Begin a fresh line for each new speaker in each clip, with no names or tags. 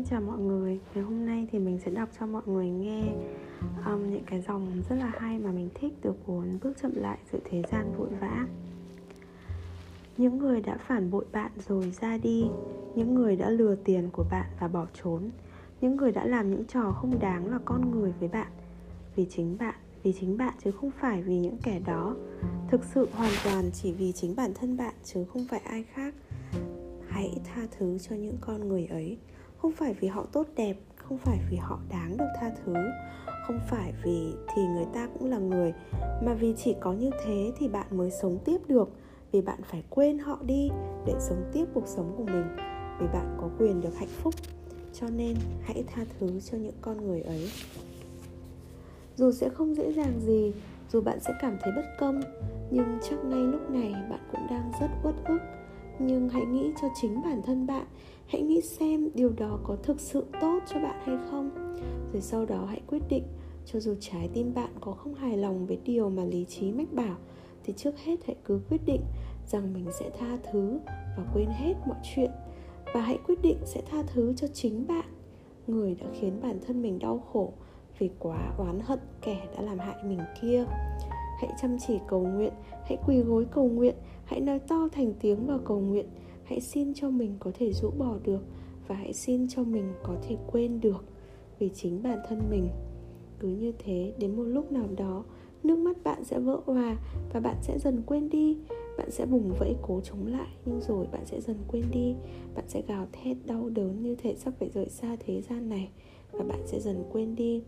Xin chào mọi người, ngày hôm nay thì mình sẽ đọc cho mọi người nghe um, những cái dòng rất là hay mà mình thích từ cuốn Bước chậm lại sự thế gian vội vã. Những người đã phản bội bạn rồi ra đi Những người đã lừa tiền của bạn và bỏ trốn Những người đã làm những trò không đáng là con người với bạn. Vì chính bạn, vì chính bạn chứ không phải vì những kẻ đó. Thực sự hoàn toàn chỉ vì chính bản thân bạn chứ không phải ai khác. Hãy tha thứ cho những con người ấy không phải vì họ tốt đẹp, không phải vì họ đáng được tha thứ, không phải vì thì người ta cũng là người, mà vì chỉ có như thế thì bạn mới sống tiếp được, vì bạn phải quên họ đi để sống tiếp cuộc sống của mình, vì bạn có quyền được hạnh phúc. Cho nên hãy tha thứ cho những con người ấy. Dù sẽ không dễ dàng gì, dù bạn sẽ cảm thấy bất công, nhưng chắc ngay lúc này bạn cũng đang rất uất ức nhưng hãy nghĩ cho chính bản thân bạn. Hãy nghĩ xem điều đó có thực sự tốt cho bạn hay không. Rồi sau đó hãy quyết định, cho dù trái tim bạn có không hài lòng với điều mà lý trí mách bảo, thì trước hết hãy cứ quyết định rằng mình sẽ tha thứ và quên hết mọi chuyện. Và hãy quyết định sẽ tha thứ cho chính bạn, người đã khiến bản thân mình đau khổ vì quá oán hận kẻ đã làm hại mình kia hãy chăm chỉ cầu nguyện, hãy quỳ gối cầu nguyện, hãy nói to thành tiếng và cầu nguyện. Hãy xin cho mình có thể rũ bỏ được và hãy xin cho mình có thể quên được vì chính bản thân mình. Cứ như thế, đến một lúc nào đó, nước mắt bạn sẽ vỡ hòa và bạn sẽ dần quên đi. Bạn sẽ vùng vẫy cố chống lại, nhưng rồi bạn sẽ dần quên đi. Bạn sẽ gào thét đau đớn như thể sắp phải rời xa thế gian này và bạn sẽ dần quên đi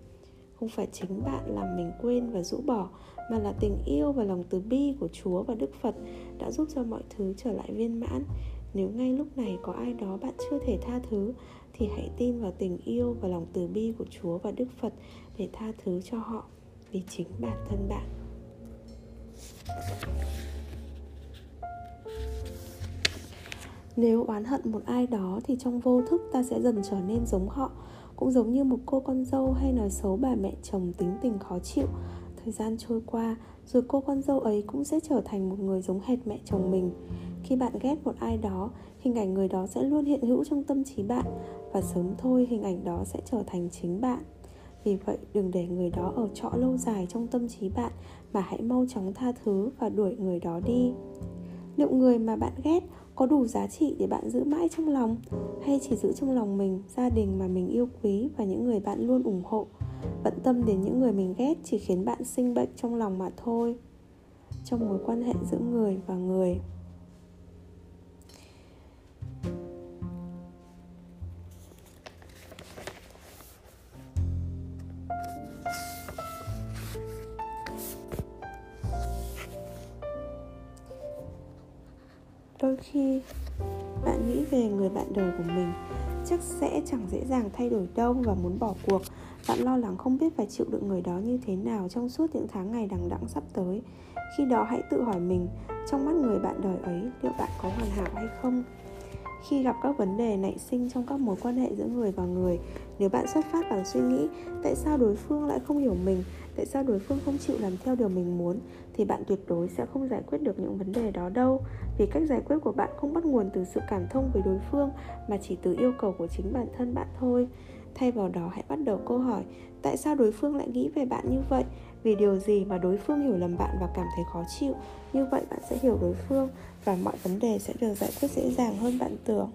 không phải chính bạn làm mình quên và rũ bỏ, mà là tình yêu và lòng từ bi của chúa và đức phật đã giúp cho mọi thứ trở lại viên mãn. Nếu ngay lúc này có ai đó bạn chưa thể tha thứ, thì hãy tin vào tình yêu và lòng từ bi của chúa và đức phật để tha thứ cho họ vì chính bản thân bạn. Nếu oán hận một ai đó, thì trong vô thức ta sẽ dần trở nên giống họ cũng giống như một cô con dâu hay nói xấu bà mẹ chồng tính tình khó chịu. Thời gian trôi qua rồi cô con dâu ấy cũng sẽ trở thành một người giống hệt mẹ chồng mình. Khi bạn ghét một ai đó, hình ảnh người đó sẽ luôn hiện hữu trong tâm trí bạn và sớm thôi hình ảnh đó sẽ trở thành chính bạn. Vì vậy, đừng để người đó ở trọ lâu dài trong tâm trí bạn mà hãy mau chóng tha thứ và đuổi người đó đi. Liệu người mà bạn ghét có đủ giá trị để bạn giữ mãi trong lòng hay chỉ giữ trong lòng mình, gia đình mà mình yêu quý và những người bạn luôn ủng hộ? Bận tâm đến những người mình ghét chỉ khiến bạn sinh bệnh trong lòng mà thôi. Trong mối quan hệ giữa người và người. Đôi khi bạn nghĩ về người bạn đời của mình, chắc sẽ chẳng dễ dàng thay đổi đâu và muốn bỏ cuộc. Bạn lo lắng không biết phải chịu đựng người đó như thế nào trong suốt những tháng ngày đằng đẵng sắp tới. Khi đó hãy tự hỏi mình, trong mắt người bạn đời ấy, liệu bạn có hoàn hảo hay không? Khi gặp các vấn đề nảy sinh trong các mối quan hệ giữa người và người. Nếu bạn xuất phát bằng suy nghĩ, tại sao đối phương lại không hiểu mình? Tại sao đối phương không chịu làm theo điều mình muốn? Thì bạn tuyệt đối sẽ không giải quyết được những vấn đề đó đâu. Vì cách giải quyết của bạn không bắt nguồn từ sự cảm thông với đối phương, mà chỉ từ yêu cầu của chính bản thân bạn thôi thay vào đó, hãy bắt đầu câu hỏi, tại sao đối phương lại nghĩ về bạn như vậy? Vì điều gì mà đối phương hiểu lầm bạn và cảm thấy khó chịu? Như vậy bạn sẽ hiểu đối phương và mọi vấn đề sẽ được giải quyết dễ dàng hơn bạn tưởng.